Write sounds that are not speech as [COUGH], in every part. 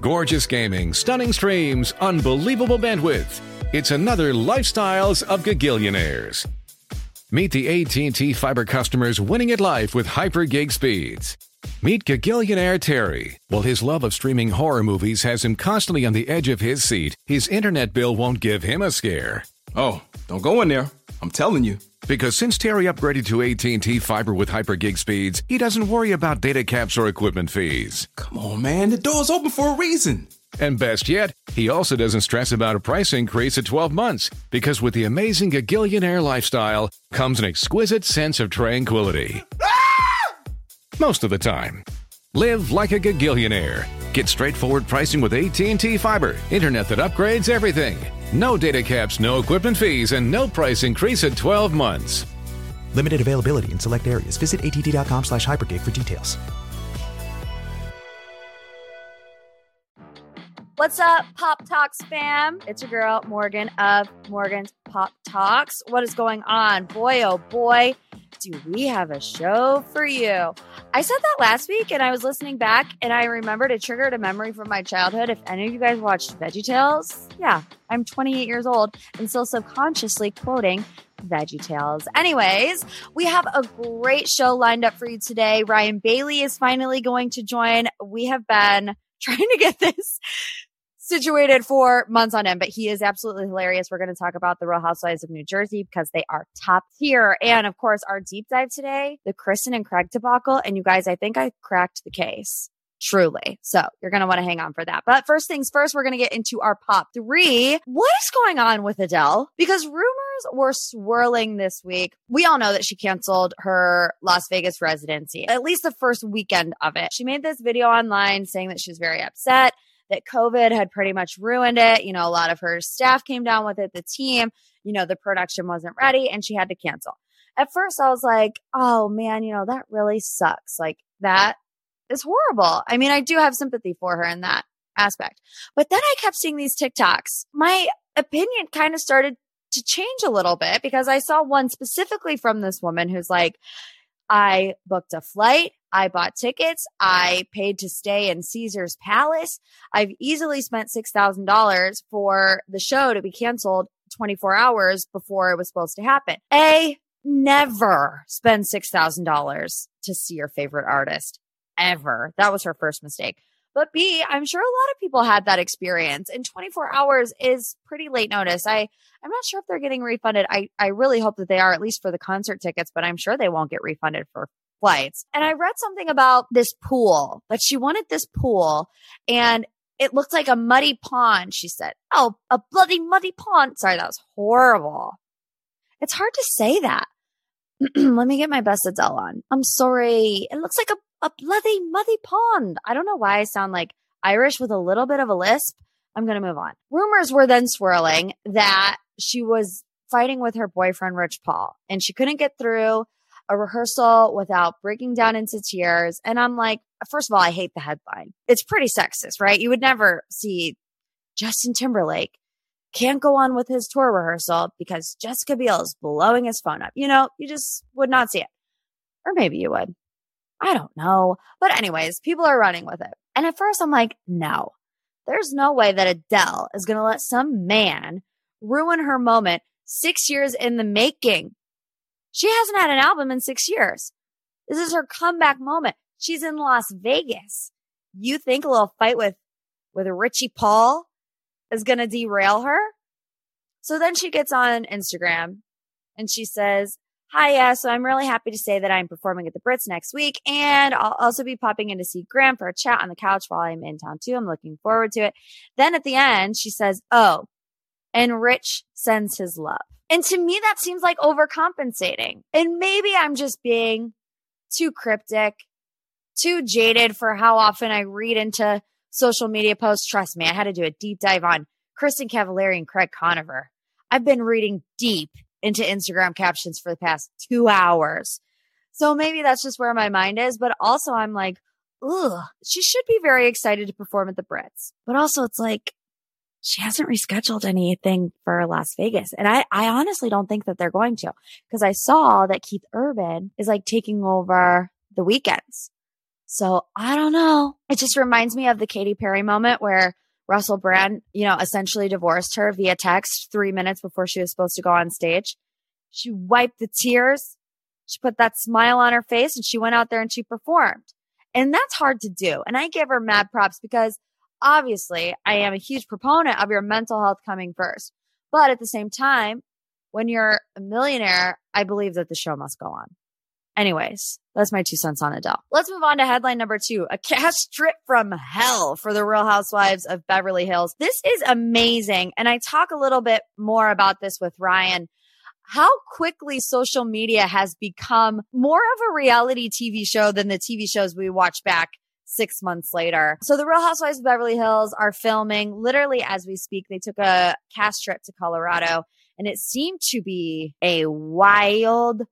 Gorgeous gaming, stunning streams, unbelievable bandwidth. It's another Lifestyles of Gagillionaires. Meet the AT&T fiber customers winning at life with hyper gig speeds. Meet Gagillionaire Terry. While his love of streaming horror movies has him constantly on the edge of his seat, his internet bill won't give him a scare. Oh, don't go in there. I'm telling you. Because since Terry upgraded to AT&T fiber with hyper gig speeds, he doesn't worry about data caps or equipment fees. Come on, man. The door's open for a reason. And best yet, he also doesn't stress about a price increase at 12 months because with the amazing Gagillionaire lifestyle comes an exquisite sense of tranquility. [LAUGHS] Most of the time. Live like a Gagillionaire. Get straightforward pricing with AT&T Fiber, internet that upgrades everything. No data caps, no equipment fees, and no price increase at 12 months. Limited availability in select areas. Visit att.com slash hypergig for details. What's up, Pop Talks fam? It's your girl, Morgan of Morgan's Pop Talks. What is going on? Boy, oh boy, do we have a show for you. I said that last week and I was listening back and I remembered it triggered a memory from my childhood. If any of you guys watched VeggieTales, yeah, I'm 28 years old and still subconsciously quoting VeggieTales. Anyways, we have a great show lined up for you today. Ryan Bailey is finally going to join. We have been [LAUGHS] trying to get this situated for months on end, but he is absolutely hilarious. We're going to talk about the Real Housewives of New Jersey because they are top tier. And of course, our deep dive today, the Kristin and Craig debacle. And you guys, I think I cracked the case. Truly. So you're going to want to hang on for that. But first things first, we're going to get into our pop three. What is going on with Adele? Because rumors were swirling this week. We all know that she canceled her Las Vegas residency, at least the first weekend of it. She made this video online saying that she's very upset that COVID had pretty much ruined it. You know, a lot of her staff came down with it, the team, you know, the production wasn't ready and she had to cancel. At first, I was like, oh man, you know, that really sucks. Like, that is horrible. I mean, I do have sympathy for her in that aspect. But then I kept seeing these TikToks. My opinion kind of started to change a little bit because I saw one specifically from this woman who's like, I booked a flight. I bought tickets. I paid to stay in Caesar's Palace. I've easily spent $6,000 for the show to be canceled 24 hours before it was supposed to happen. A, never spend $6,000 to see your favorite artist ever. That was her first mistake. But B, I'm sure a lot of people had that experience. And 24 hours is pretty late notice. I, I'm not sure if they're getting refunded. I, I really hope that they are, at least for the concert tickets, but I'm sure they won't get refunded for flights. And I read something about this pool, that she wanted this pool and it looked like a muddy pond, she said. Oh, a bloody muddy pond. Sorry, that was horrible. It's hard to say that. [CLEARS THROAT] Let me get my best Adele on. I'm sorry. It looks like a a bloody muddy pond. I don't know why I sound like Irish with a little bit of a lisp. I'm going to move on. Rumors were then swirling that she was fighting with her boyfriend, Rich Paul, and she couldn't get through a rehearsal without breaking down into tears. And I'm like, first of all, I hate the headline. It's pretty sexist, right? You would never see Justin Timberlake can't go on with his tour rehearsal because Jessica Biel is blowing his phone up. You know, you just would not see it. Or maybe you would. I don't know. But anyways, people are running with it. And at first I'm like, no, there's no way that Adele is going to let some man ruin her moment six years in the making. She hasn't had an album in six years. This is her comeback moment. She's in Las Vegas. You think a little fight with, with Richie Paul is going to derail her. So then she gets on Instagram and she says, Hi, yeah, so I'm really happy to say that I'm performing at the Brits next week, and I'll also be popping in to see Graham for a chat on the couch while I'm in town too. I'm looking forward to it. Then at the end, she says, Oh, and Rich sends his love. And to me, that seems like overcompensating. And maybe I'm just being too cryptic, too jaded for how often I read into social media posts. Trust me, I had to do a deep dive on Kristin Cavallari and Craig Conover. I've been reading deep into Instagram captions for the past two hours. So maybe that's just where my mind is. But also, I'm like, ugh, she should be very excited to perform at the Brits. But also, it's like, she hasn't rescheduled anything for Las Vegas. And I, I honestly don't think that they're going to because I saw that Keith Urban is like taking over the weekends. So I don't know. It just reminds me of the Katy Perry moment where Russell Brand, you know, essentially divorced her via text three minutes before she was supposed to go on stage. She wiped the tears. She put that smile on her face and she went out there and she performed. And that's hard to do. And I give her mad props because obviously I am a huge proponent of your mental health coming first. But at the same time, when you're a millionaire, I believe that the show must go on. Anyways, that's my two cents on Adele. Let's move on to headline number two a cast trip from hell for the Real Housewives of Beverly Hills. This is amazing. And I talk a little bit more about this with Ryan. How quickly social media has become more of a reality TV show than the TV shows we watch back six months later. So the Real Housewives of Beverly Hills are filming literally as we speak. They took a cast trip to Colorado and it seemed to be a wild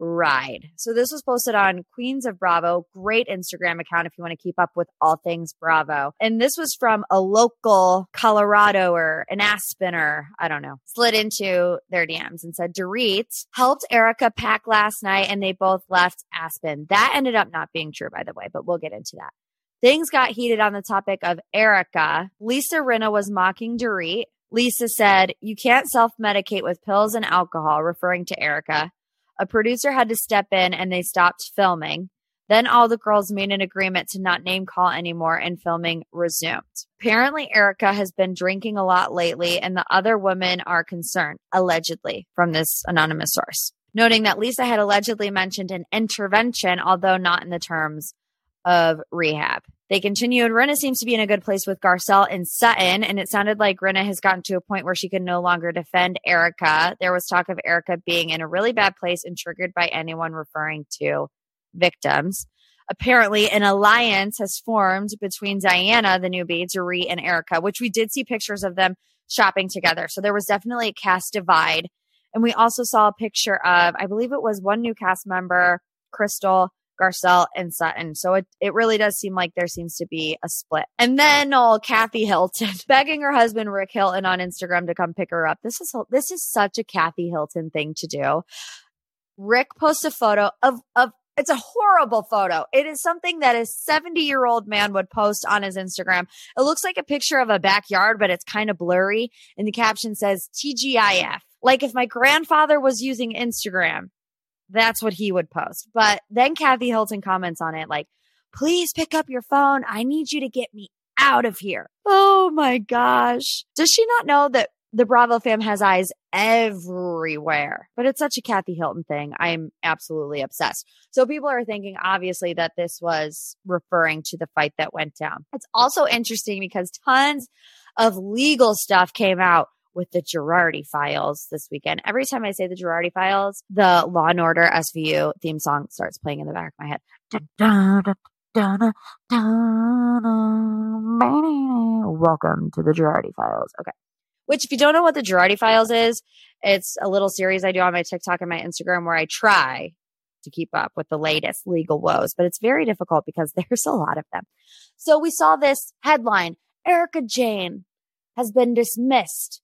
ride. So this was posted on Queens of Bravo, great Instagram account if you want to keep up with all things Bravo. And this was from a local Colorado or an Aspener, I don't know, slid into their DMs and said, Dorit helped Erika pack last night and they both left Aspen. That ended up not being true, by the way, but we'll get into that. Things got heated on the topic of Erika. Lisa Rinna was mocking Dorit. Lisa said, You can't self medicate with pills and alcohol, referring to Erika. A producer had to step in and they stopped filming. Then all the girls made an agreement to not name call anymore and filming resumed. Apparently, Erika has been drinking a lot lately and the other women are concerned, allegedly, from this anonymous source. Noting that Lisa had allegedly mentioned an intervention, although not in the terms of rehab. They continued. Rinna seems to be in a good place with Garcelle and Sutton, and it sounded like Rinna has gotten to a point where she can no longer defend Erika. There was talk of Erika being in a really bad place and triggered by anyone referring to victims. Apparently, an alliance has formed between Diana, the newbie, Dorit, and Erika, which we did see pictures of them shopping together. So there was definitely a cast divide. And we also saw a picture of, I believe it was one new cast member, Crystal, Garcelle and Sutton. So it, it really does seem like there seems to be a split. And then old Kathy Hilton [LAUGHS] begging her husband Rick Hilton on Instagram to come pick her up. This is this is such a Kathy Hilton thing to do. Rick posts a photo of of it's a horrible photo. It is something that a 70 year old man would post on his Instagram. It looks like a picture of a backyard, but it's kind of blurry. And the caption says TGIF. Like if my grandfather was using Instagram, that's what he would post. But then Kathy Hilton comments on it like, please pick up your phone. I need you to get me out of here. Oh my gosh. Does she not know that the Bravo fam has eyes everywhere? But it's such a Kathy Hilton thing. I'm absolutely obsessed. So people are thinking, obviously, that this was referring to the fight that went down. It's also interesting because tons of legal stuff came out with the Girardi files this weekend. Every time I say the Girardi files, the Law and Order SVU theme song starts playing in the back of my head. Welcome to the Girardi files. Okay. Which, if you don't know what the Girardi files is, it's a little series I do on my TikTok and my Instagram where I try to keep up with the latest legal woes, but it's very difficult because [LAUGHS] there's a lot of them. So we saw this headline Erika Jayne has been dismissed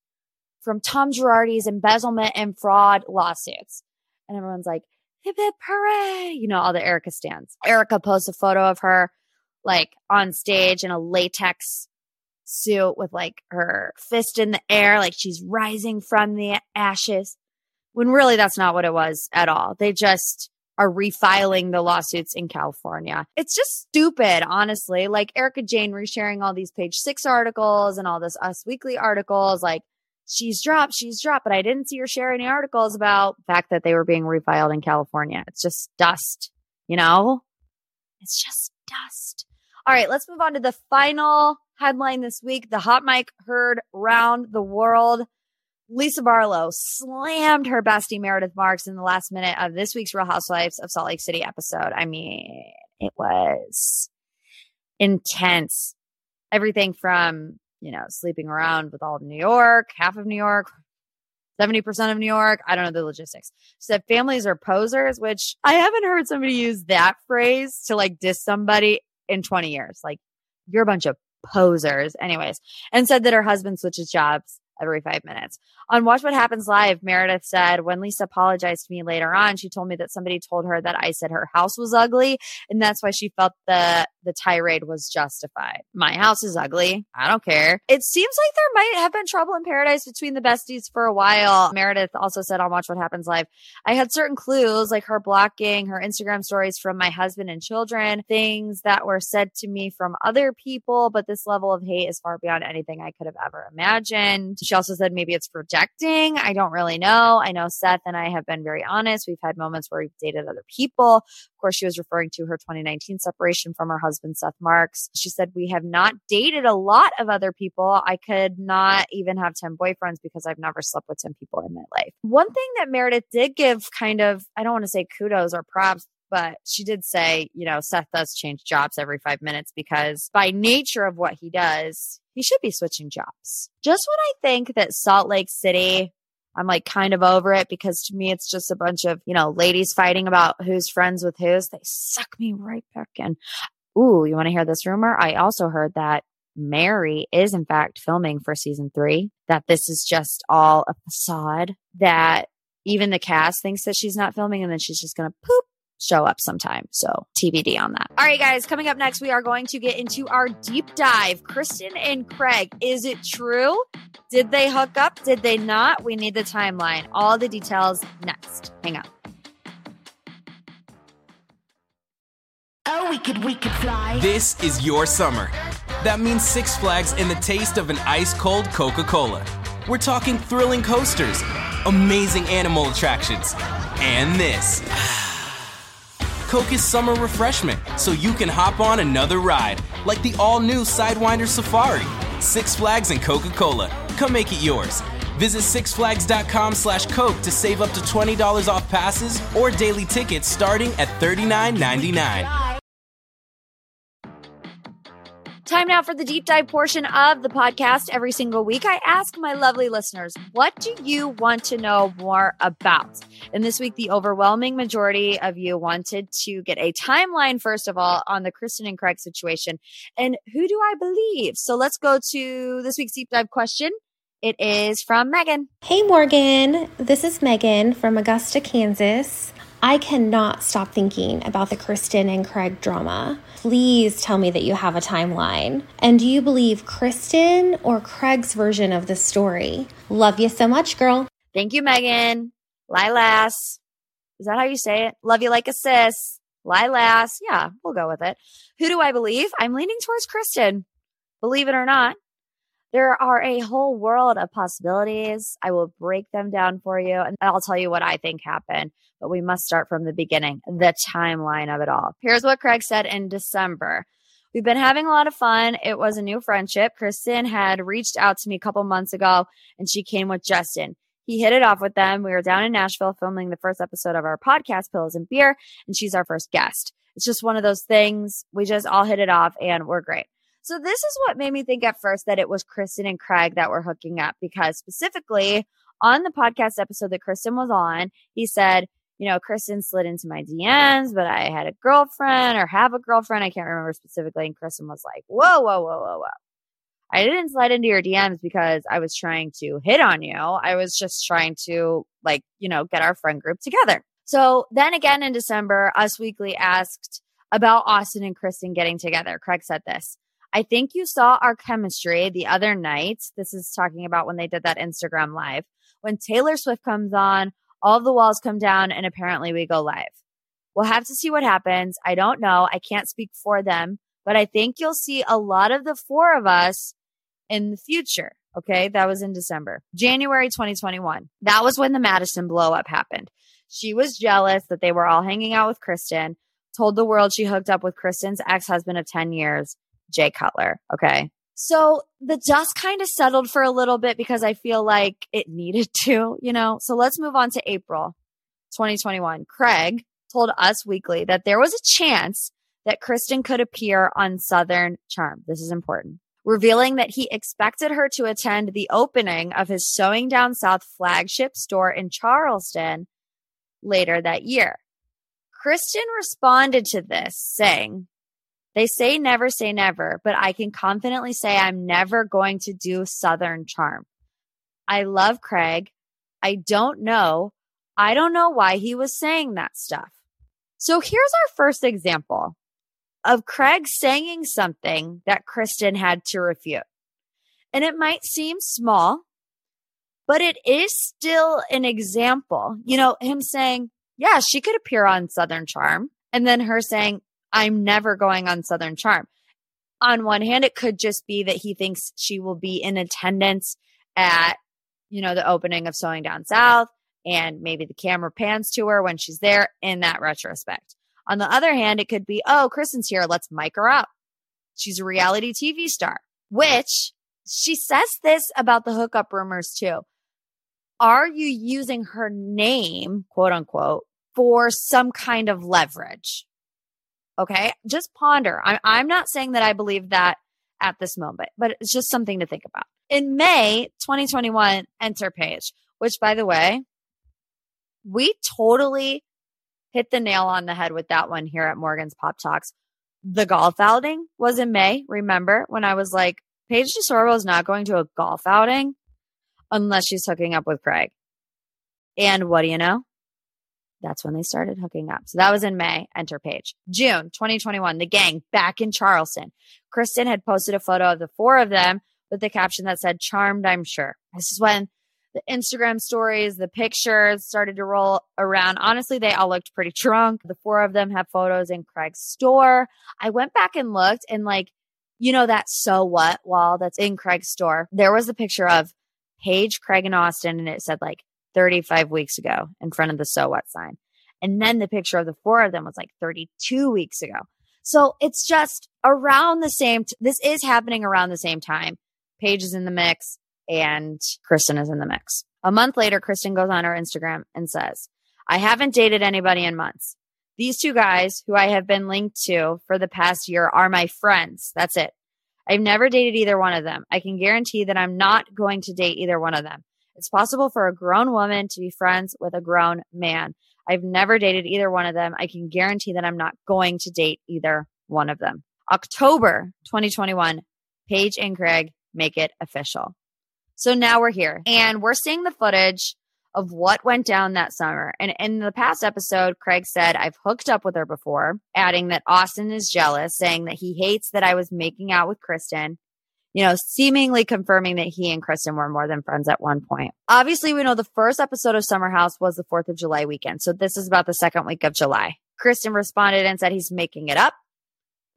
from Tom Girardi's embezzlement and fraud lawsuits. And everyone's like, hip hip hooray. You know, all the Erika stands. Erika posts a photo of her like on stage in a latex suit with like her fist in the air, like she's rising from the ashes. When really that's not what it was at all. They just are refiling the lawsuits in California. It's just stupid, honestly. Like Erika Jayne resharing all these page six articles and all this Us Weekly articles, like she's dropped, she's dropped, but I didn't see her share any articles about the fact that they were being refiled in California. It's just dust, you know? It's just dust. All right, let's move on to the final headline this week. The hot mic heard round the world. Lisa Barlow slammed her bestie Meredith Marks in the last minute of this week's Real Housewives of Salt Lake City episode. I mean, it was intense. Everything from, you know, sleeping around with all of New York, half of New York, 70% of New York. I don't know the logistics. Said families are posers, which I haven't heard somebody use that phrase to like diss somebody in 20 years. Like, you're a bunch of posers. Anyways, and said that her husband switches jobs every five minutes. On Watch What Happens Live, Meredith said, when Lisa apologized to me later on, she told me that somebody told her that I said her house was ugly. And that's why she felt the, the tirade was justified. My house is ugly. I don't care. It seems like there might have been trouble in paradise between the besties for a while. Meredith also said on Watch What Happens Live, I had certain clues like her blocking her Instagram stories from my husband and children, things that were said to me from other people. But this level of hate is far beyond anything I could have ever imagined. She also said maybe it's projecting. I don't really know. I know Seth and I have been very honest. We've had moments where we've dated other people. Of course, she was referring to her 2019 separation from her husband, Seth Marks. She said, We have not dated a lot of other people. I could not even have 10 boyfriends because I've never slept with 10 people in my life. One thing that Meredith did give kind of, I don't want to say kudos or props, but she did say, you know, Seth does change jobs every five minutes because by nature of what he does, he should be switching jobs. Just when I think that Salt Lake City, I'm like kind of over it because to me, it's just a bunch of, you know, ladies fighting about who's friends with who's. They suck me right back in. Ooh, you want to hear this rumor? I also heard that Mary is in fact filming for season three, that this is just all a facade, that even the cast thinks that she's not filming and then she's just going to poop show up sometime. So TBD on that. All right, guys, coming up next, we are going to get into our deep dive. Kristin and Craig, is it true? Did they hook up? Did they not? We need the timeline. All the details next. Hang on. Oh, we could, we could fly. This is your summer. That means Six Flags and the taste of an ice cold Coca Cola. We're talking thrilling coasters, amazing animal attractions, and this. Coke is summer refreshment, so you can hop on another ride, like the all new Sidewinder Safari. Six Flags and Coca Cola. Come make it yours. Visit sixflags.com slash Coke to save up to $20 off passes or daily tickets starting at $39.99. Time now for the deep dive portion of the podcast. Every single week, I ask my lovely listeners, what do you want to know more about? And this week, the overwhelming majority of you wanted to get a timeline, first of all, on the Kristin and Craig situation. And who do I believe? So let's go to this week's deep dive question. It is from Megan. Hey, Morgan. This is Megan from Augusta, Kansas. I cannot stop thinking about the Kristin and Craig drama. Please tell me that you have a timeline. And do you believe Kristin or Craig's version of the story? Love you so much, girl. Thank you, Megan. Lilas. Is that how you say it? Love you like a sis. Lilas. Yeah, we'll go with it. Who do I believe? I'm leaning towards Kristin. Believe it or not. There are a whole world of possibilities. I will break them down for you and I'll tell you what I think happened. But we must start from the beginning, the timeline of it all. Here's what Craig said in December. We've been having a lot of fun. It was a new friendship. Kristin had reached out to me a couple months ago and she came with Justin. He hit it off with them. We were down in Nashville filming the first episode of our podcast, Pillows and Beer, and she's our first guest. It's just one of those things. We just all hit it off and we're great. So this is what made me think at first that it was Kristin and Craig that were hooking up because specifically on the podcast episode that Kristin was on, he said, you know, Kristin slid into my DMs, but I had a girlfriend or have a girlfriend. I can't remember specifically. And Kristin was like, whoa, whoa, whoa, whoa, whoa. I didn't slide into your DMs because I was trying to hit on you. I was just trying to, like, you know, get our friend group together. So then again in December, Us Weekly asked about Austin and Kristin getting together. Craig said this I think you saw our chemistry the other night. This is talking about when they did that Instagram live. When Taylor Swift comes on, all the walls come down and apparently we go live. We'll have to see what happens. I don't know. I can't speak for them, but I think you'll see a lot of the four of us in the future. Okay. That was in December, January 2021. That was when the Madison blow up happened. She was jealous that they were all hanging out with Kristin, told the world she hooked up with Kristin's ex husband of 10 years, Jay Cutler. Okay. So the dust kind of settled for a little bit because I feel like it needed to, you know? So let's move on to April 2021. Craig told Us Weekly that there was a chance that Kristin could appear on Southern Charm. This is important. Revealing that he expected her to attend the opening of his Sewing Down South flagship store in Charleston later that year. Kristin responded to this saying, They say never say never, but I can confidently say I'm never going to do Southern Charm. I love Craig. I don't know. I don't know why he was saying that stuff. So here's our first example of Craig saying something that Kristin had to refute. And it might seem small, but it is still an example. You know, him saying, yeah, she could appear on Southern Charm. And then her saying, I'm never going on Southern Charm. On one hand, it could just be that he thinks she will be in attendance at, you know, the opening of Sewing Down South and maybe the camera pans to her when she's there in that retrospect. On the other hand, it could be, oh, Kristin's here. Let's mic her up. She's a reality TV star, which she says this about the hookup rumors too are you using her name, quote unquote, for some kind of leverage? Okay. Just ponder. I'm, I'm not saying that I believe that at this moment, but it's just something to think about. In May 2021, enter Paige, which by the way, we totally hit the nail on the head with that one here at Morgan's Pop Talks. The golf outing was in May. Remember when I was like, Paige DeSorbo is not going to a golf outing? unless she's hooking up with Craig. And what do you know? That's when they started hooking up. So that was in May. Enter Paige. June 2021, the gang back in Charleston. Kristin had posted a photo of the four of them with the caption that said, Charmed, I'm sure. This is when the Instagram stories, the pictures started to roll around. Honestly, they all looked pretty drunk. The four of them have photos in Craig's store. I went back and looked and like, you know, that so what wall that's in Craig's store. There was a picture of Paige, Craig, and Austin, and it said like 35 weeks ago in front of the so what sign. And then the picture of the four of them was like 32 weeks ago. So it's just around the same, t- this is happening around the same time. Paige is in the mix and Kristin is in the mix. A month later, Kristin goes on her Instagram and says, I haven't dated anybody in months. These two guys who I have been linked to for the past year are my friends. That's it. I've never dated either one of them. I can guarantee that I'm not going to date either one of them. It's possible for a grown woman to be friends with a grown man. I've never dated either one of them. I can guarantee that I'm not going to date either one of them. October 2021, Paige and Craig make it official. So now we're here and we're seeing the footage of what went down that summer. And in the past episode, Craig said, I've hooked up with her before, adding that Austin is jealous, saying that he hates that I was making out with Kristin, you know, seemingly confirming that he and Kristin were more than friends at one point. Obviously, we know the first episode of Summer House was the 4th of July weekend. So this is about the second week of July. Kristin responded and said he's making it up.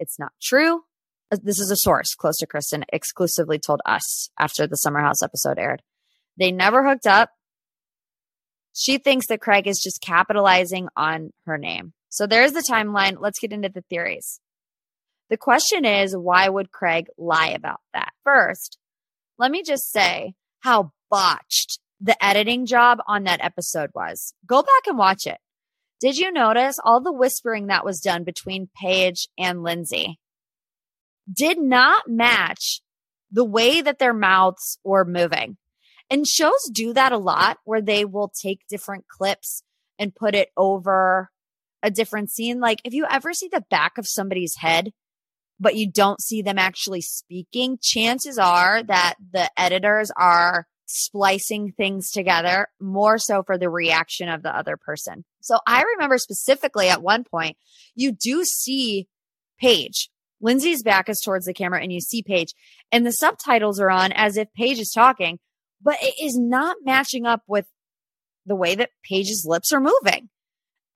It's not true. Uh, this is a source close to Kristin exclusively told us after the Summer House episode aired. They never hooked up. She thinks that Craig is just capitalizing on her name. So there's the timeline. Let's get into the theories. The question is, why would Craig lie about that? First, let me just say how botched the editing job on that episode was. Go back and watch it. Did you notice all the whispering that was done between Paige and Lindsay did not match the way that their mouths were moving? And shows do that a lot where they will take different clips and put it over a different scene. Like if you ever see the back of somebody's head, but you don't see them actually speaking, chances are that the editors are splicing things together more so for the reaction of the other person. So I remember specifically at one point, you do see Paige. Lindsay's back is towards the camera and you see Paige and the subtitles are on as if Paige is talking but it is not matching up with the way that Paige's lips are moving.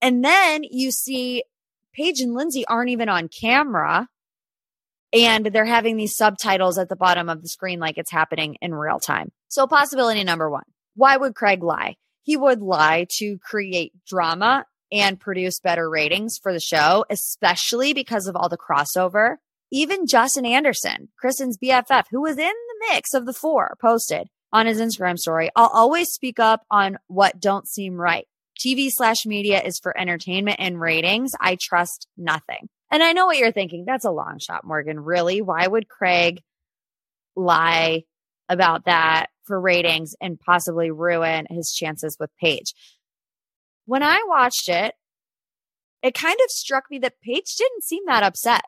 And then you see Paige and Lindsay aren't even on camera and they're having these subtitles at the bottom of the screen like it's happening in real time. So possibility number one, why would Craig lie? He would lie to create drama and produce better ratings for the show, especially because of all the crossover. Even Justin Anderson, Kristin's BFF, who was in the mix of the four, posted on his Instagram story, I'll always speak up on what don't seem right. TV slash media is for entertainment and ratings. I trust nothing. And I know what you're thinking. That's a long shot, Morgan. Really? Why would Craig lie about that for ratings and possibly ruin his chances with Paige? When I watched it, it kind of struck me that Paige didn't seem that upset.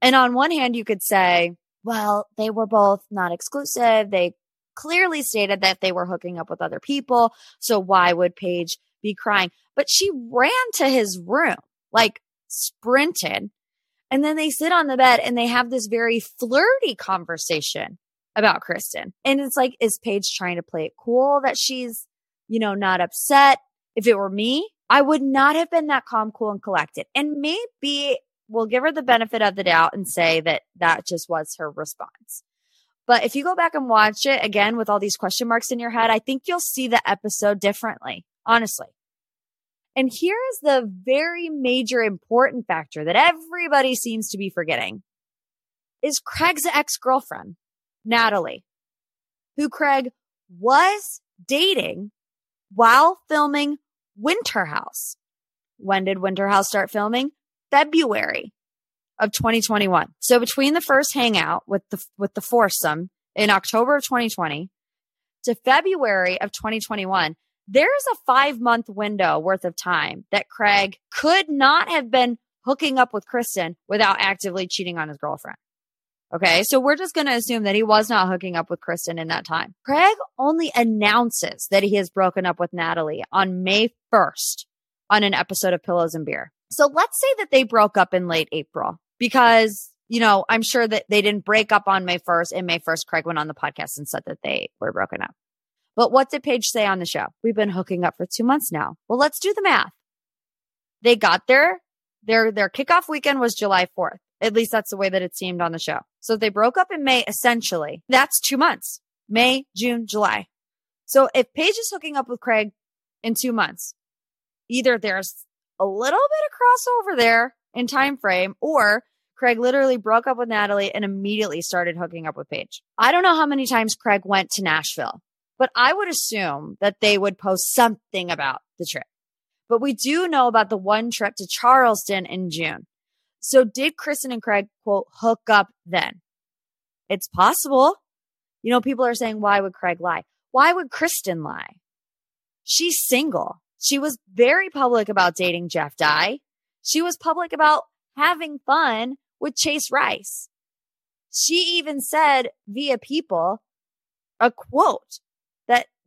And on one hand, you could say, well, they were both not exclusive. They clearly stated that they were hooking up with other people. So why would Paige be crying? But she ran to his room, like sprinted. And then they sit on the bed and they have this very flirty conversation about Kristin. And it's like, is Paige trying to play it cool that she's, you know, not upset? If it were me, I would not have been that calm, cool, and collected. And maybe we'll give her the benefit of the doubt and say that that just was her response. But if you go back and watch it again with all these question marks in your head, I think you'll see the episode differently, honestly. And here is the very major important factor that everybody seems to be forgetting is Craig's ex-girlfriend, Natalie, who Craig was dating while filming Winter House. When did Winter House start filming? February of 2021. So between the first hangout with the with the foursome in October of 2020 to February of 2021, there's a 5-month window worth of time that Craig could not have been hooking up with Kristin without actively cheating on his girlfriend. Okay. So we're just going to assume that he was not hooking up with Kristin in that time. Craig only announces that he has broken up with Natalie on May 1st on an episode of Pillows and Beer. So let's say that they broke up in late April because, you know, I'm sure that they didn't break up on May 1st and May 1st, Craig went on the podcast and said that they were broken up. But what did Paige say on the show? We've been hooking up for two months now. Well, let's do the math. They got there. Their, their kickoff weekend was July 4th. At least that's the way that it seemed on the show. So they broke up in May, essentially. That's two months. May, June, July. So if Paige is hooking up with Craig in two months, either there's a little bit of crossover there in time frame or Craig literally broke up with Natalie and immediately started hooking up with Paige. I don't know how many times Craig went to Nashville, but I would assume that they would post something about the trip. But we do know about the one trip to Charleston in June. So did Kristin and Craig quote hook up then? It's possible. You know, people are saying, why would Craig lie? Why would Kristin lie? She's single. She was very public about dating Jeff Dye. She was public about having fun with Chase Rice. She even said via people a quote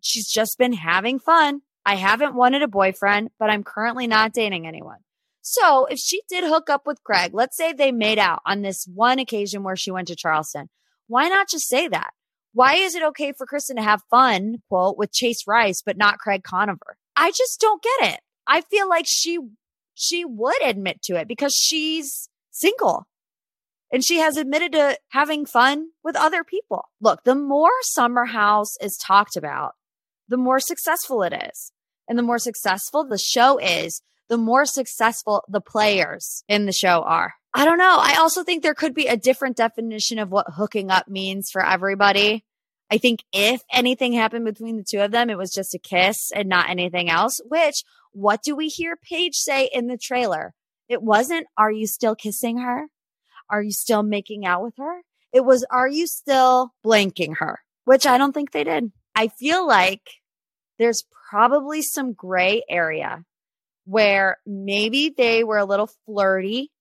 she's just been having fun. I haven't wanted a boyfriend, but I'm currently not dating anyone. So if she did hook up with Craig, let's say they made out on this one occasion where she went to Charleston. Why not just say that? Why is it okay for Kristin to have fun, quote, with Chase Rice, but not Craig Conover? I just don't get it. I feel like she, she would admit to it because she's single and she has admitted to having fun with other people. Look, the more Summer House is talked about, the more successful it is. And the more successful the show is, the more successful the players in the show are. I don't know. I also think there could be a different definition of what hooking up means for everybody. I think if anything happened between the two of them, it was just a kiss and not anything else, which what do we hear Paige say in the trailer? It wasn't, are you still kissing her? Are you still making out with her? It was, are you still blanking her? Which I don't think they did. I feel like there's probably some gray area where maybe they were a little flirty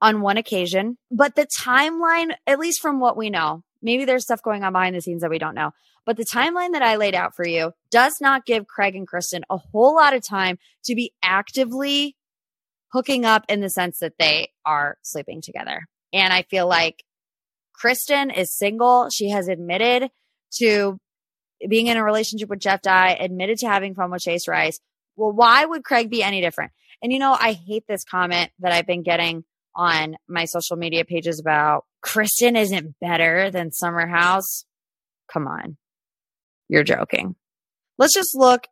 on one occasion, but the timeline, at least from what we know, maybe there's stuff going on behind the scenes that we don't know. But the timeline that I laid out for you does not give Craig and Kristin a whole lot of time to be actively hooking up in the sense that they are sleeping together. And I feel like Kristin is single. She has admitted to being in a relationship with Jeff Dye, admitted to having fun with Chase Rice Well, why would Craig be any different? And you know, I hate this comment that I've been getting on my social media pages about Kristin isn't better than Summer House. Come on. You're joking. Let's just look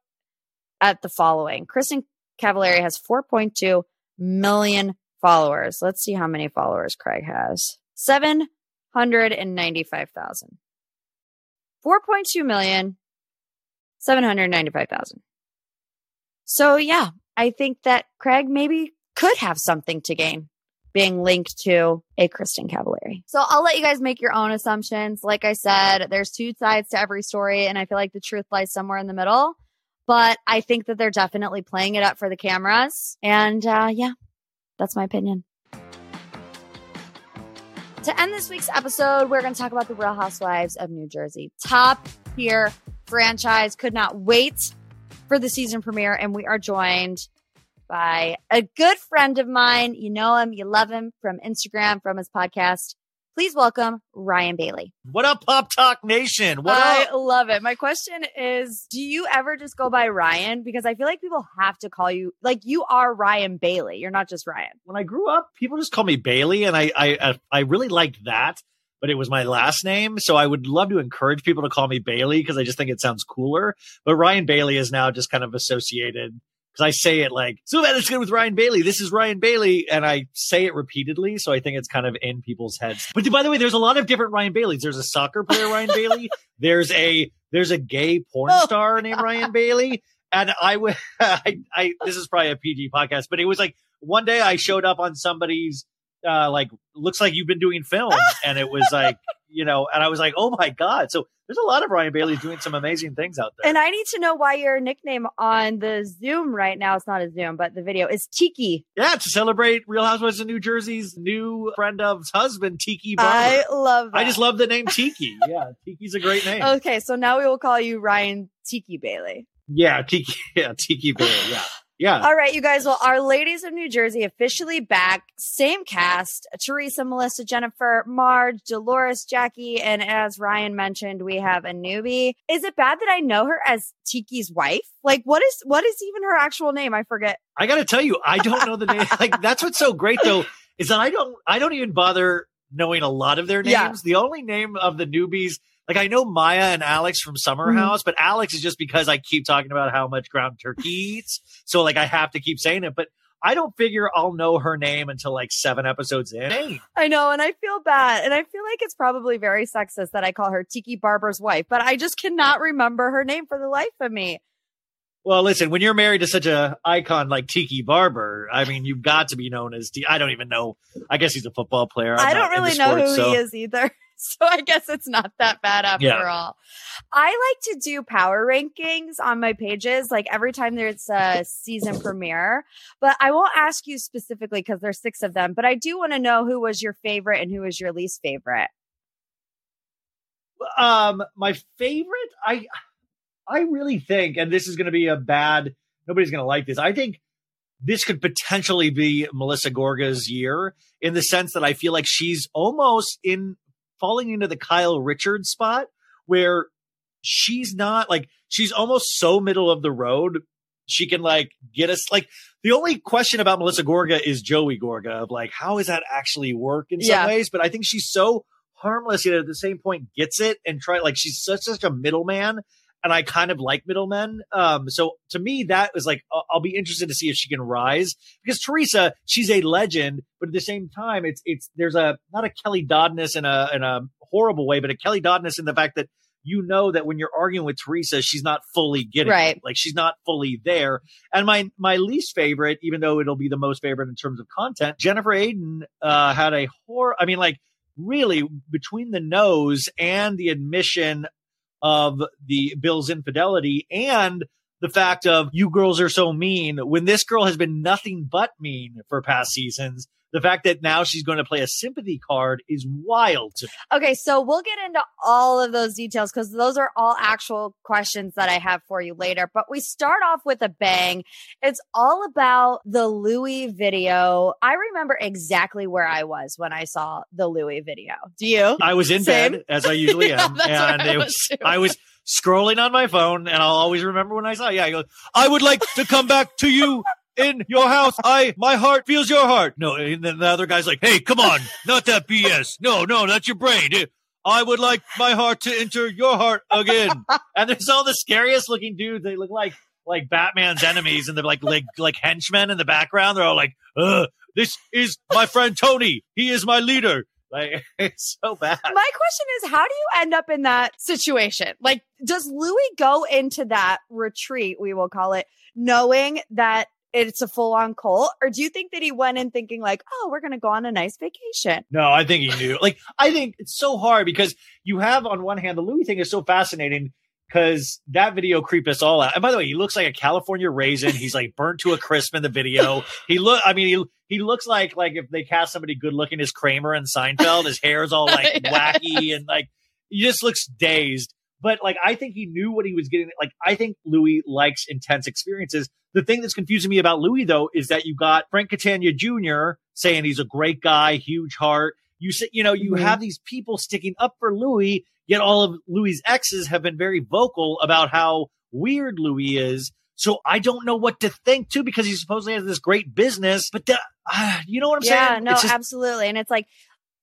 at the following. Kristin Cavallari has 4.2 million followers. Let's see how many followers Craig has. 795,000. 4.2 million, 795,000. So yeah, I think that Craig maybe could have something to gain being linked to a Kristin Cavallari. So I'll let you guys make your own assumptions. Like I said, there's two sides to every story, and I feel like the truth lies somewhere in the middle. But I think that they're definitely playing it up for the cameras. And uh, yeah, that's my opinion. To end this week's episode, we're going to talk about the Real Housewives of New Jersey. Top tier franchise. Could not wait for the season premiere. And we are joined by a good friend of mine. You know him, you love him from Instagram, from his podcast. Please welcome Ryan Bailey. What up, Pop Talk Nation? What I up? love it. My question is Do you ever just go by Ryan? Because I feel like people have to call you, like, you are Ryan Bailey. You're not just Ryan. When I grew up, people just call me Bailey, and I I I really liked that. But it was my last name, so I would love to encourage people to call me Bailey because I just think it sounds cooler. But Ryan Bailey is now just kind of associated because I say it like, so bad it's good with Ryan Bailey. This is Ryan Bailey. And I say it repeatedly. So I think it's kind of in people's heads. But by the way, there's a lot of different Ryan Baileys. There's a soccer player, Ryan Bailey. [LAUGHS] There's a, there's a gay porn Oh, star named Ryan Bailey. And I would, [LAUGHS] I, I, this is probably a PG podcast, but it was like one day I showed up on somebody's, uh, like, looks like you've been doing film. [LAUGHS] and it was like, you know, and I was like, oh my God. So there's a lot of Ryan Baileys doing some amazing things out there. And I need to know why your nickname on the Zoom right now, it's not a Zoom, but the video is Tiki. Yeah, to celebrate Real Housewives of New Jersey's new friend of's husband, Tiki Barber. I love that. I just love the name Tiki. [LAUGHS] Yeah, Tiki's a great name. Okay, so now we will call you Ryan Tiki Bailey. Yeah, Tiki. [LAUGHS] Yeah, Tiki Bailey. Yeah, yeah. All right, you guys. Well, our ladies of New Jersey officially back. Same cast: Teresa, Melissa, Jennifer, Marge, Dolores, Jackie, and as Ryan mentioned, we have a newbie. Is it bad that I know her as Tiki's wife? Like, what is what is even her actual name? I forget. I got to tell you, I don't know the name. [LAUGHS] Like that's what's so great though is that I don't. I don't even bother knowing a lot of their names. Yeah. The only name of the newbies. Like I know Maya and Alex from Summer Mhm. House, but Alex is just because I keep talking about how much ground turkey eats. So like I have to keep saying it, but I don't figure I'll know her name until like seven episodes in. I know, and I feel bad, and I feel like it's probably very sexist that I call her Tiki Barber's wife, but I just cannot remember her name for the life of me. Well, listen, when you're married to such a icon like Tiki Barber, I mean, you've got to be known as T. I don't even know. I guess he's a football player. I'm I don't into really know sports, who so- he is either. [LAUGHS] So I guess it's not that bad after Yeah. all. I like to do power rankings on my pages, like every time there's a season premiere. But I won't ask you specifically because there's six of them. But I do want to know who was your favorite and who was your least favorite. Um, my favorite, I, I really think, and this is going to be a bad. Nobody's going to like this. I think this could potentially be Melissa Gorga's year in the sense that I feel like she's almost in falling into the Kyle Richards spot where she's not like she's almost so middle of the road. She can like get us like the only question about Melissa Gorga is Joey Gorga of like how does that actually work in some Yeah. ways? But I think she's so harmless yet at the same point gets it and try like she's such such a middleman and I kind of like middlemen. Um, so to me, that was like I'll, be interested to see if she can rise because Teresa, she's a legend, but at the same time, it's it's there's a not a Kelly Doddness in a in a horrible way, but a Kelly Doddness in the fact that you know that when you're arguing with Teresa, she's not fully getting Right. it. like she's not fully there. And my my least favorite, even though it'll be the most favorite in terms of content, Jennifer Aydin uh, had a horror. I mean, like really between the nose and the admission of the Bill's infidelity and the fact of you girls are so mean when this girl has been nothing but mean for past seasons. The fact that now she's going to play a sympathy card is wild to me. Okay, so we'll get into all of those details because those are all actual questions that I have for you later. But we start off with a bang. It's all about the Luis video. I remember exactly where I was when I saw the Luis video. Do you? I was in Same. bed as I usually [LAUGHS] am, and I it was was. I was scrolling on my phone, and I'll always remember when I saw. It. Yeah, he goes, "I would like to come back to you." In your house, I my heart feels your heart. No, and then the other guy's like, "Hey, come on, not that BS. No, no, that's your brain. I would like my heart to enter your heart again." [LAUGHS] and there's all the scariest looking dudes. They look like like Batman's enemies, and they're like like like henchmen in the background. They're all like, "Ugh, this is my friend Tony. He is my leader." Like [LAUGHS] it's so bad. My question is, how do you end up in that situation? Like, does Luis go into that retreat, we will call it, knowing that it's a full on cult? Or do you think that he went in thinking like, oh, we're going to go on a nice vacation? No, I think he knew. Like, I think it's so hard because you have on one hand, the Luis thing is so fascinating because that video creeped us all out. And by the way, he looks like a California raisin. He's like burnt to a crisp in the video. He look, I mean, he, he looks like, like if they cast somebody good looking as Kramer and Seinfeld, his hair is all like [LAUGHS] yeah. wacky and like, he just looks dazed. But like, I think he knew what he was getting. Like, I think Luis likes intense experiences. The thing that's confusing me about Luis though is that you got Frank Catania Jr. saying he's a great guy, huge heart. You say, you know, you mm-hmm. have these people sticking up for Luis Yet all of Luis's exes have been very vocal about how weird Luis is. So I don't know what to think too, because he supposedly has this great business, but the, uh, you know what I'm yeah, saying? Yeah, no, just, absolutely. And it's like,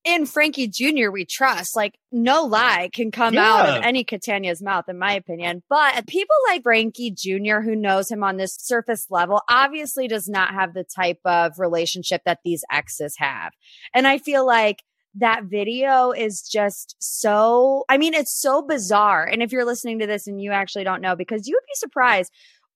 in Frankie Jr., we trust. Like, no lie can come yeah. out of any Catania's mouth, in my opinion. But people like Frankie Jr., who knows him on this surface level, obviously does not have the type of relationship that these exes have. And I feel like that video is just so, I mean, it's so bizarre. And if you're listening to this and you actually don't know, because you would be surprised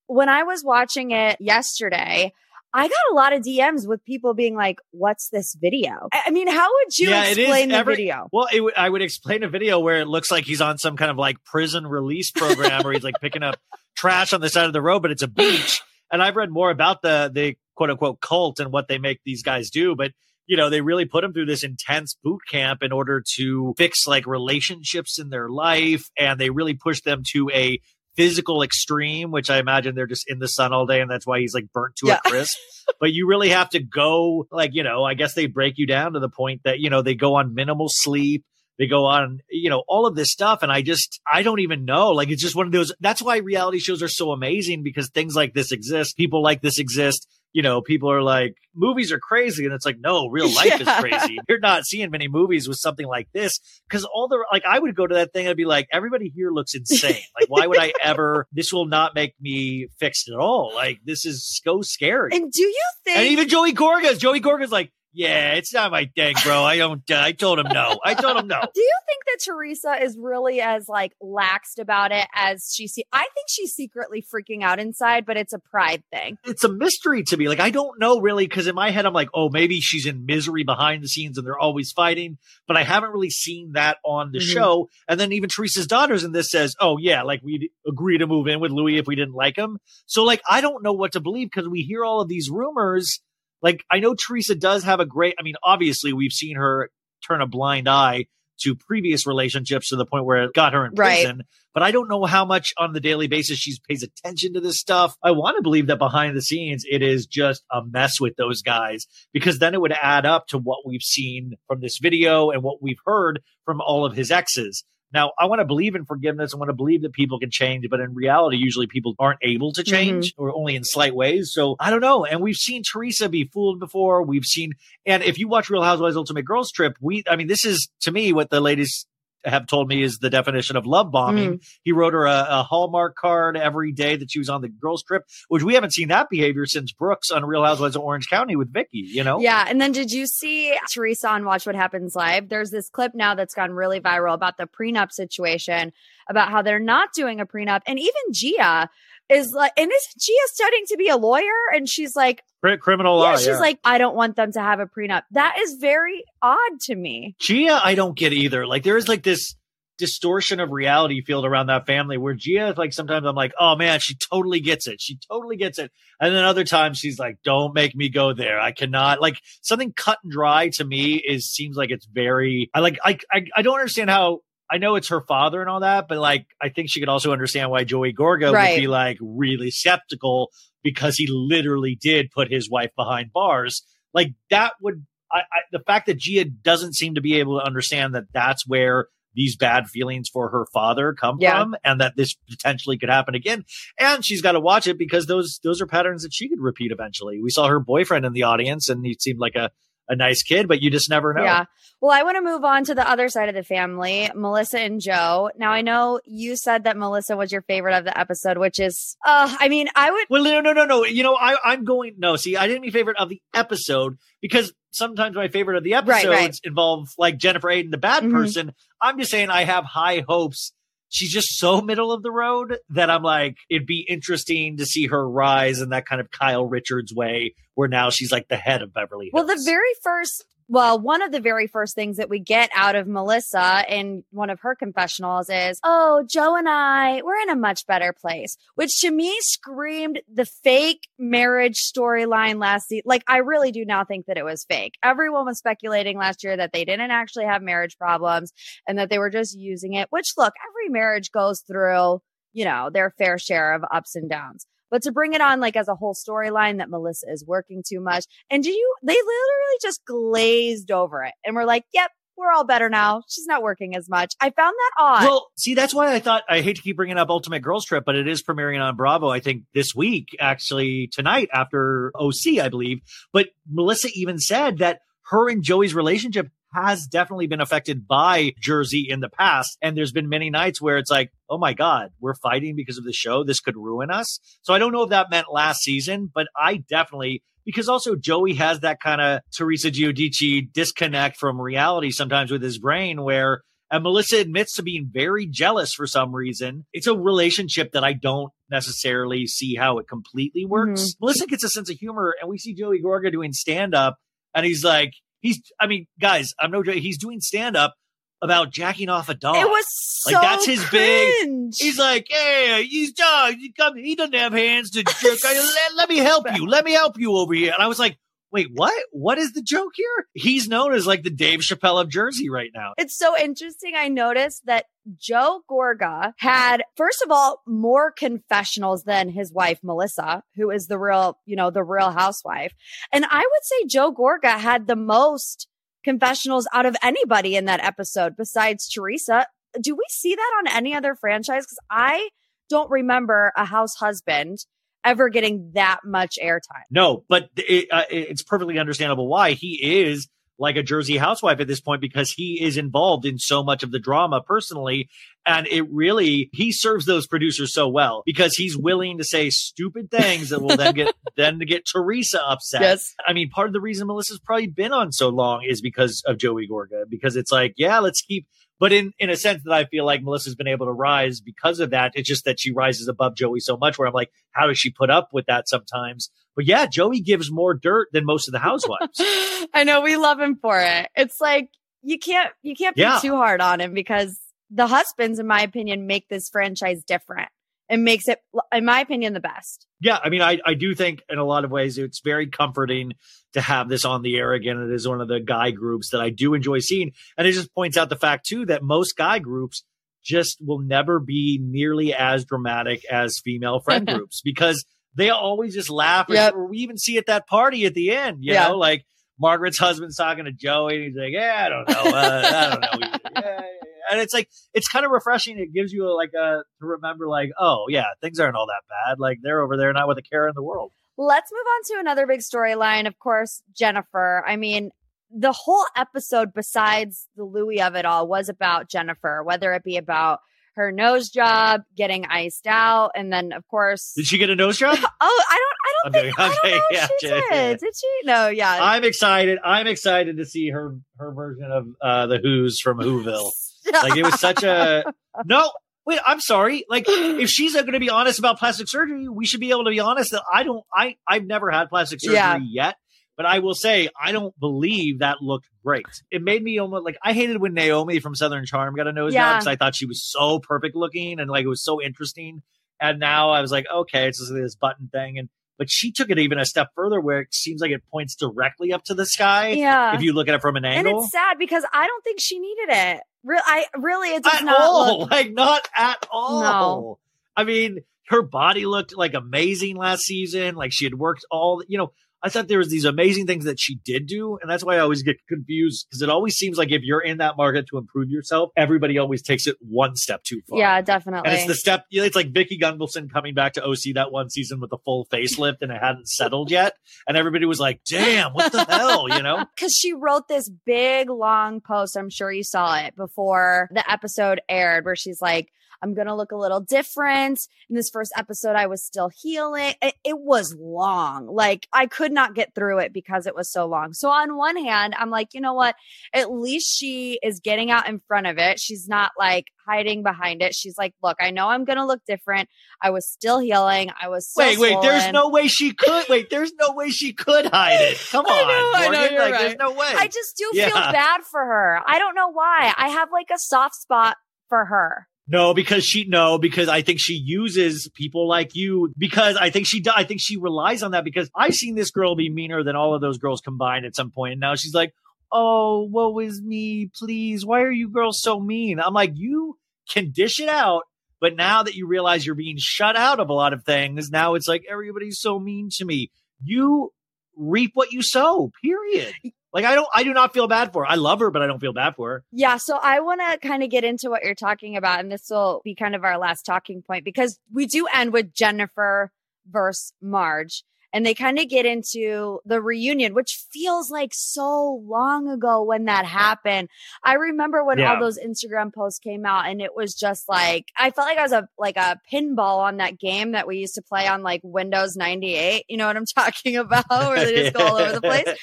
when I was watching it yesterday, I got a lot of DMs with people being like, "What's this video?" I mean, how would you yeah, explain the every, video? Well, w- I would explain a video where it looks like he's on some kind of like prison release program, where he's like picking up trash on the side of the road, but it's a beach. And I've read more about the the quote unquote cult and what they make these guys do, but you know, they really put them through this intense boot camp in order to fix like relationships in their life. And they really push them to a physical extreme, which I imagine they're just in the sun all day. And that's why he's like burnt to yeah. a [LAUGHS] crisp. but you really have to go like, you know, I guess they break you down to the point that, you know, they go on minimal sleep. They go on, you know, all of this stuff. And I just, I don't even know. Like, it's just one of those. That's why reality shows are so amazing because things like this exist. People like this exist you know, people are like, movies are crazy. And it's like, no, real [LAUGHS] life yeah. is crazy. You're not seeing many movies with something like this. Cause all the, like, I would go to that thing and be like, everybody here looks insane. [LAUGHS] like, why would I ever, this will not make me fixed at all. Like, this is so scary. And do you think, and even Joey Gorga's, Joey Gorga's, like, yeah, it's not my thing, bro. I don't. Uh, I told him no. I told him no. [LAUGHS] Do you think that Teresa is really as like laxed about it as she see? I think she's secretly freaking out inside, but it's a pride thing. It's a mystery to me. Like I don't know really because in my head I'm like, oh, maybe she's in misery behind the scenes and they're always fighting. But I haven't really seen that on the mm-hmm. show. And then even Teresa's daughters in this says, oh yeah, like we'd agree to move in with Luis if we didn't like him. So like I don't know what to believe because we hear all of these rumors like I know Teresa does have a great. I mean, obviously we've seen her turn a blind eye to previous relationships to the point where it got her in prison. Right. But I don't know how much on the daily basis she pays attention to this stuff. I want to believe that behind the scenes, it is just a mess with those guys because then it would add up to what we've seen from this video and what we've heard from all of his exes. Now, I want to believe in forgiveness. I want to believe that people can change, but in reality, usually people aren't able to change mm-hmm. or only in slight ways. So I don't know. And we've seen Teresa be fooled before. We've seen, and if you watch Real Housewives Ultimate Girls Trip, we, I mean, this is to me what the ladies have told me is the definition of love bombing. Mm. He wrote her a, a, Hallmark card every day that she was on the girls trip, which we haven't seen that behavior since Brooks on Real Housewives of Orange County with Vicki, you know? Yeah. And then did you see Teresa on Watch What Happens Live? There's this clip now that's gone really viral about the prenup situation, about how they're not doing a prenup. And even Gia is like, and is Gia studying to be a lawyer? And she's like, criminal law. Yeah, she's yeah. like, I don't want them to have a prenup. That is very odd to me. Gia, I don't get either. Like, there is like this distortion of reality field around that family where Gia, like, sometimes I'm like, oh man, she totally gets it. She totally gets it. And then other times she's like, don't make me go there. I cannot, like, something cut and dry to me is, seems like it's very, I like, I, I, I don't understand how I know it's her father and all that, but like I think she could also understand why Joey Gorga right. would be like really skeptical because he literally did put his wife behind bars. Like that would I, I, the fact that Gia doesn't seem to be able to understand that that's where these bad feelings for her father come Yeah. from and that this potentially could happen again. And she's got to watch it because those those are patterns that she could repeat eventually. We saw her boyfriend in the audience and he seemed like a a nice kid, but you just never know. Yeah. Well, I want to move on to the other side of the family, Melissa and Joe. Now, I know you said that Melissa was your favorite of the episode, which is, uh, I mean, I would. Well, no, no, no, no. You know, I, I'm going. No, see, I didn't mean favorite of the episode because sometimes my favorite of the episodes Right, right. involve like Jennifer Aydin, the bad Mhm. person. I'm just saying I have high hopes. She's just so middle of the road that I'm like, it'd be interesting to see her rise in that kind of Kyle Richards way, where now she's like the head of Beverly Hills. Well, the very first, well, one of the very first things that we get out of Melissa in one of her confessionals is, Oh, Joe and I, we're in a much better place, which to me screamed the fake marriage storyline last season. Like, I really do now think that it was fake. Everyone was speculating last year that they didn't actually have marriage problems and that they were just using it, which look, every marriage goes through, you know, their fair share of ups and downs. But to bring it on like as a whole storyline that Melissa is working too much. And do you, they literally just glazed over it and we're like, yep, we're all better now. She's not working as much. I found that odd. Well, see, that's why I thought I hate to keep bringing up Ultimate Girls Trip, but it is premiering on Bravo. I think this week, actually tonight after OC, I believe. But Melissa even said that her and Joey's relationship has definitely been affected by Jersey in the past, and there's been many nights where it's like, oh my god, we're fighting because of the show. This could ruin us. So I don't know if that meant last season, but I definitely because also Joey has that kind of Teresa Giudice disconnect from reality sometimes with his brain where and Melissa admits to being very jealous for some reason. It's a relationship that I don't necessarily see how it completely works. Mm-hmm. Melissa gets a sense of humor, and we see Joey Gorga doing stand up, and he's like, he's, I mean, guys, I'm no joke. He's doing stand up about jacking off a dog. it was so like that's his big. He's like, hey, he's dog. He come. He doesn't have hands to jerk. let, let me help [LAUGHS] you. Let me help you over here. And I was like, wait, what? What is the joke here? He's known as like the Dave Chappelle of Jersey right now. It's so interesting. I noticed that Joe Gorga had, first of all, more confessionals than his wife, Melissa, who is the real, you know, the real housewife. And I would say Joe Gorga had the most confessionals out of anybody in that episode besides Teresa. Do we see that on any other franchise? Because I don't remember a house husband ever getting that much airtime. No, but it, uh, it's perfectly understandable why he is like a Jersey housewife at this point because he is involved in so much of the drama personally. And it really, he serves those producers so well because he's willing to say stupid things that will then get, [LAUGHS] then to get Teresa upset. Yes. I mean, part of the reason Melissa's probably been on so long is because of Joey Gorga, because it's like, yeah, let's keep, but in, in a sense that I feel like Melissa's been able to rise because of that. It's just that she rises above Joey so much where I'm like, how does she put up with that sometimes? But yeah, Joey gives more dirt than most of the housewives. [LAUGHS] I know we love him for it. It's like you can't you can't be Yeah. too hard on him because the husbands, in my opinion, make this franchise different. It makes it, in my opinion, the best. yeah, I mean, I, I do think in a lot of ways it's very comforting to have this on the air again. It is one of the guy groups that I do enjoy seeing. And it just points out the fact, too, that most guy groups just will never be nearly as dramatic as female friend [LAUGHS] groups because they always just laugh. Yep. Or we even see at that party at the end, you Yeah. know, like Margaret's husband's talking to Joey and he's like, yeah, I don't know. Uh, I don't know. Yeah, yeah. And it's like, it's kind of refreshing. It gives you a, like a, to remember like, oh yeah, things aren't all that bad. Like they're over there not with a care in the world. Let's move on to another big storyline. Of course, Jennifer. I mean, the whole episode, besides the Luis of it all, was about Jennifer, whether it be about her nose job, getting iced out, and then, of course, Did she get a nose job? [LAUGHS] oh, I don't, I I'm don't think. I don't know Okay, she yeah, yeah, did. Did she? No, yeah. I'm excited. I'm excited to see her her version of uh, the Who's from Whoville. [LAUGHS] Like it was such a [LAUGHS] no. Wait, I'm sorry. Like if she's going to be honest about plastic surgery, we should be able to be honest that I don't. I I've never had plastic surgery Yeah. yet, but I will say I don't believe that looked great. It made me almost like I hated when Naomie from Southern Charm got a nose job because I thought she was so perfect looking and like it was so interesting. And now I was like, okay, it's just this button thing and. But she took it even a step further, where it seems like it points directly up to the sky. Yeah. If you look at it from an angle. and it's sad because I don't think she needed it. Real, I really, it does at not all. look. [LAUGHS] Like not at all. No. I mean, her body looked like amazing last season. Like she had worked all. You know, I thought there was these amazing things that she did do, and that's why I always get confused because it always seems like if you're in that market to improve yourself, everybody always takes it one step too far. Yeah, definitely. And it's the step. It's like Vicki Gunvalson coming back to OC that one season with the full facelift, and it hadn't settled yet, and everybody was like, "Damn, what the hell?" You know? [LAUGHS] Because she wrote this big long post. I'm sure you saw it before the episode aired, where she's like, I'm going to look a little different. In this first episode, I was still healing. It, it, was long. Like I could not get through it because it was so long. So on one hand, I'm like, you know what? At least she is getting out in front of it. She's not like hiding behind it. She's like, look, I know I'm going to look different. I was still healing. I was so wait, wait. There's no way she could. Wait, there's no way she could hide it. [LAUGHS] Come on, I know, I know you're like, right. There's no way. I just do yeah. feel bad for her. I don't know why. I have like a soft spot for her. No, because she no, because I think she uses people like you because I think she I think she relies on that because I've seen this girl be meaner than all of those girls combined at some point. And now she's like, "Oh, woe is me, please. Why are you girls so mean?" I'm like, "You can dish it out, but now that you realize you're being shut out of a lot of things, now it's like everybody's so mean to me. You reap what you sow. Period. Like I don't I do not feel bad for her. I love her, but I don't feel bad for her. Yeah, so I want to kind of get into what you're talking about and this will be kind of our last talking point because we do end with Jennifer versus Marge and they kind of get into the reunion, which feels like so long ago when that happened. I remember when yeah. all those Instagram posts came out and it was just like, I felt like I was a, like a pinball on that game that we used to play on like Windows 98. You know what I'm talking [LAUGHS] about? Where they just go all over the place. [LAUGHS]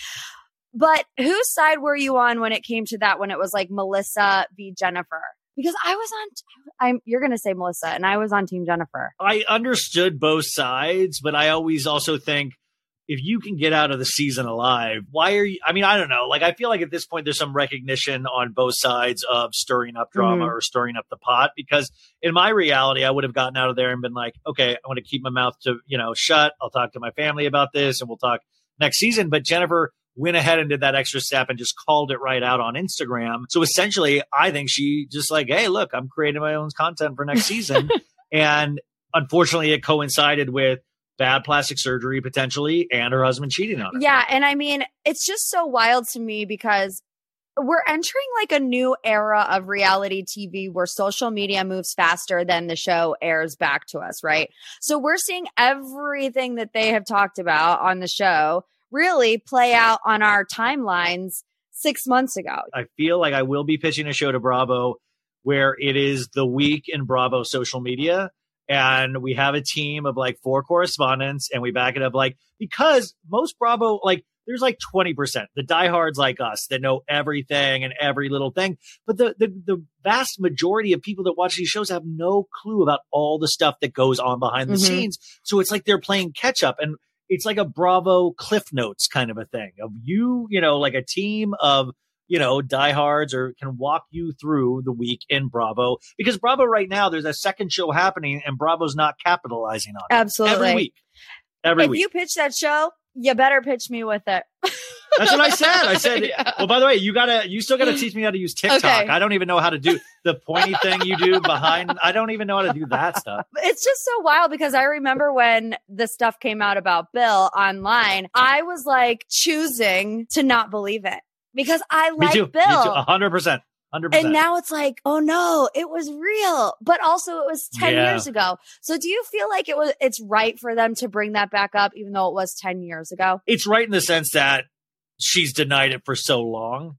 But whose side were you on when it came to that? When it was like Melissa v. Jennifer? Because I was on, I'm, you're going to say Melissa, and I was on Team Jennifer. I understood both sides, but I always also think if you can get out of the season alive, why are you? I mean, I don't know. Like, I feel like at this point, there's some recognition on both sides of stirring up drama mm-hmm. or stirring up the pot. Because in my reality, I would have gotten out of there and been like, okay, I want to keep my mouth to, you know, shut. I'll talk to my family about this and we'll talk next season. But Jennifer went ahead and did that extra step and just called it right out on Instagram. So essentially, I think she just like, hey, look, I'm creating my own content for next season. [LAUGHS] and unfortunately, it coincided with bad plastic surgery potentially and her husband cheating on her. Yeah. And I mean, it's just so wild to me because we're entering like a new era of reality TV where social media moves faster than the show airs back to us, right? So we're seeing everything that they have talked about on the show really play out on our timelines six months ago. I feel like I will be pitching a show to Bravo where it is the week in Bravo social media. And we have a team of like four correspondents and we back it up like because most Bravo, like there's like 20%, the diehards like us that know everything and every little thing. But the, the, the vast majority of people that watch these shows have no clue about all the stuff that goes on behind the mm-hmm. scenes. So it's like they're playing catch up. And it's like a Bravo Cliff Notes kind of a thing of you, you know, like a team of you know diehards or can walk you through the week in Bravo because Bravo right now there's a second show happening and Bravo's not capitalizing on it absolutely every week. Every if week. you pitch that show, you better pitch me with it. [LAUGHS] That's what I said. I said, yeah. well, by the way, you gotta, you still gotta [LAUGHS] teach me how to use TikTok. Okay. I don't even know how to do the pointy thing you do behind. I don't even know how to do that stuff. It's just so wild because I remember when the stuff came out about Bill online, I was like choosing to not believe it because I like Bill. A hundred percent. 100%. And now it's like, oh no, it was real, but also it was 10 yeah. years ago. So do you feel like it was, it's right for them to bring that back up, even though it was 10 years ago? It's right in the sense that she's denied it for so long.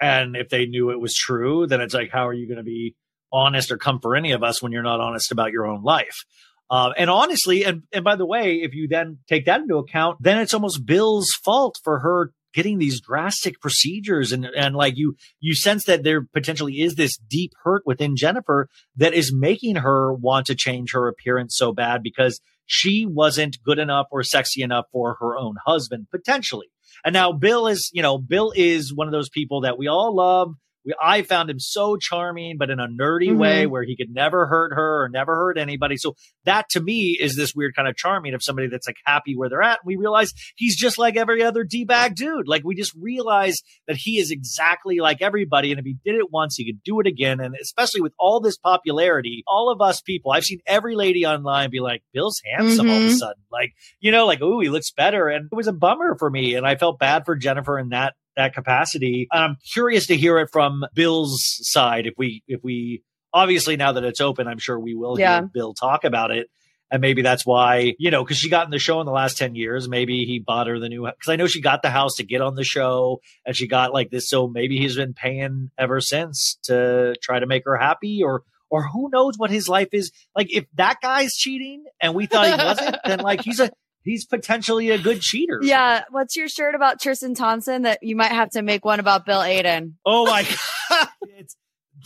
And if they knew it was true, then it's like, how are you going to be honest or come for any of us when you're not honest about your own life? Uh, and honestly, and, and by the way, if you then take that into account, then it's almost Bill's fault for her getting these drastic procedures and and like you you sense that there potentially is this deep hurt within Jennifer that is making her want to change her appearance so bad because she wasn't good enough or sexy enough for her own husband potentially. And now Bill is, you know, Bill is one of those people that we all love. We, I found him so charming, but in a nerdy Mhm. way where he could never hurt her or never hurt anybody. So that to me is this weird kind of charming of somebody that's like happy where they're at. And we realize he's just like every other D bag dude. Like we just realize that he is exactly like everybody. And if he did it once, he could do it again. And especially with all this popularity, all of us people, I've seen every lady online be like, Bill's handsome all of a Mhm. sudden. Like, you know, like, ooh, he looks better. And it was a bummer for me. And I felt bad for Jennifer in that that capacity. And I'm curious to hear it from Bill's side. If we if we obviously now that it's open, I'm sure we will Yeah. hear Bill talk about it. And maybe that's why, you know, because she got in the show in the last 10 years. Maybe he bought her the new, because I know she got the house to get on the show and she got like this. So maybe he's been paying ever since to try to make her happy or, or who knows what his life is. Like if that guy's cheating and we thought he wasn't, then like he's a, he's potentially a good cheater. Yeah. What's your shirt about Tristan Thompson that you might have to make one about Bill Aydin? Oh my God. [LAUGHS] It's,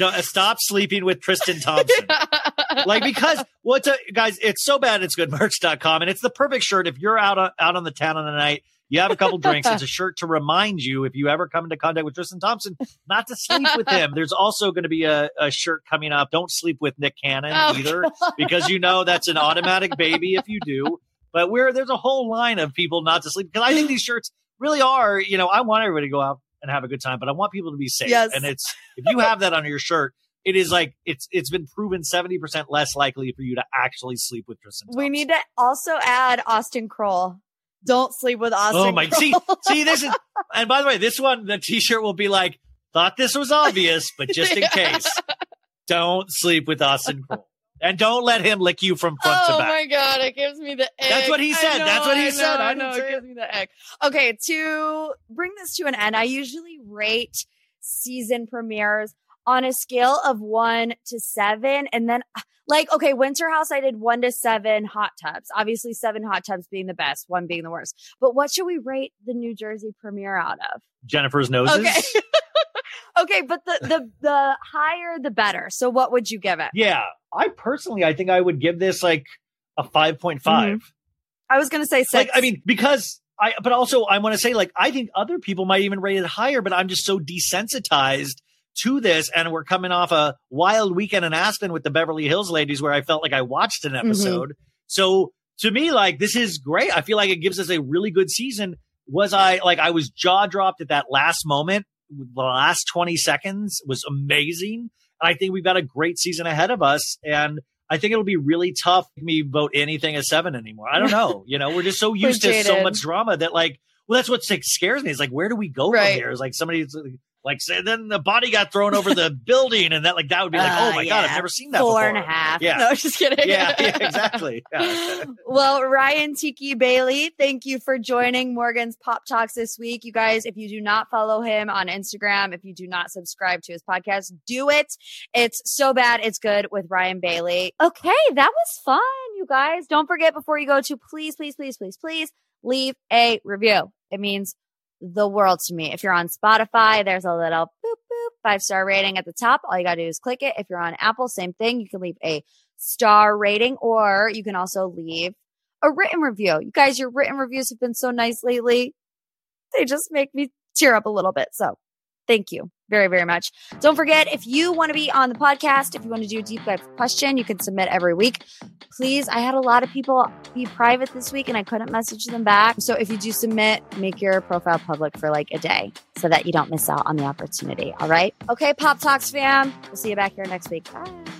uh, stop sleeping with Tristan Thompson. [LAUGHS] like because what's a guys it's so bad it's good merch.com and it's the perfect shirt if you're out on, out on the town on the night you have a couple [LAUGHS] drinks it's a shirt to remind you if you ever come into contact with tristan thompson not to sleep with him there's also going to be a, a shirt coming up don't sleep with nick cannon Oh, either because you know that's an automatic baby if you do but we're there's a whole line of people not to sleep because i think these shirts really are you know i want everybody to go out and have a good time but i want people to be safe Yes. and it's if you have that on your shirt it is like it's it's been proven 70% less likely for you to actually sleep with Tristan. We need to also add Austen Kroll. Don't sleep with oh Austen. Oh my see Kroll. see this is and by the way, this one the t-shirt will be like thought this was obvious, but just in [LAUGHS] case. Don't sleep with Austen Kroll. And don't let him lick you from front oh to back. Oh my god, it gives me the egg. That's what he said. know, That's what he I said. know, I know. It it. gives me the egg. Okay, to bring this to an end, I usually rate season premieres on a scale of one to seven, and then like okay, Winter House, I did one to seven hot tubs. Obviously, seven hot tubs being the best, one being the worst. But what should we rate the New Jersey premiere out of? Jennifer's noses. Okay. [LAUGHS] okay, but the the the higher the better. So what would you give it? Yeah. I personally I think I would give this like a 5.5. Mm-hmm. I was gonna say Like six. I mean, because I but also I want to say like I think other people might even rate it higher, but I'm just so desensitized to this and we're coming off a wild weekend in Aspen with the Beverly Hills ladies where I felt like I watched an mm-hmm. episode. So to me like this is great. I feel like it gives us a really good season. Was I like I was jaw dropped at that last moment. The last 20 seconds was amazing. And I think we've got a great season ahead of us and I think it'll be really tough for me vote anything a seven anymore. I don't [LAUGHS] know. You know, we're just so used to so much drama that like, well, that's what scares me. Is like, where do we go Right. from here? Is like somebody's like, say, then the body got thrown over the [LAUGHS] building, and that like that would be like, Uh, oh my god, I've never seen that Four before. and a half. Yeah. [LAUGHS] No, just kidding. Yeah, [LAUGHS] yeah, exactly. Yeah. well, Ryan Tiki Bailey, thank you for joining Morgan's Pop Talks this week. You guys, if you do not follow him on Instagram, if you do not subscribe to his podcast, do it. It's so bad, it's good with Ryan Bailey. Okay, that was fun, you guys. Don't forget before you go to please, please, please, please, please leave a review. It means the world to me. If you're on Spotify, there's a little boop boop five star rating at the top. All you got to do is click it. If you're on Apple, same thing. You can leave a star rating or you can also leave a written review. You guys, your written reviews have been so nice lately. They just make me tear up a little bit. So thank you very, very much. Don't forget, if you want to be on the podcast, if you want to do a deep dive question, you can submit every week. Please, I had a lot of people be private this week and I couldn't message them back. So if you do submit, make your profile public for like a day so that you don't miss out on the opportunity. All right. Okay, Pop Talks fam. We'll see you back here next week. Bye.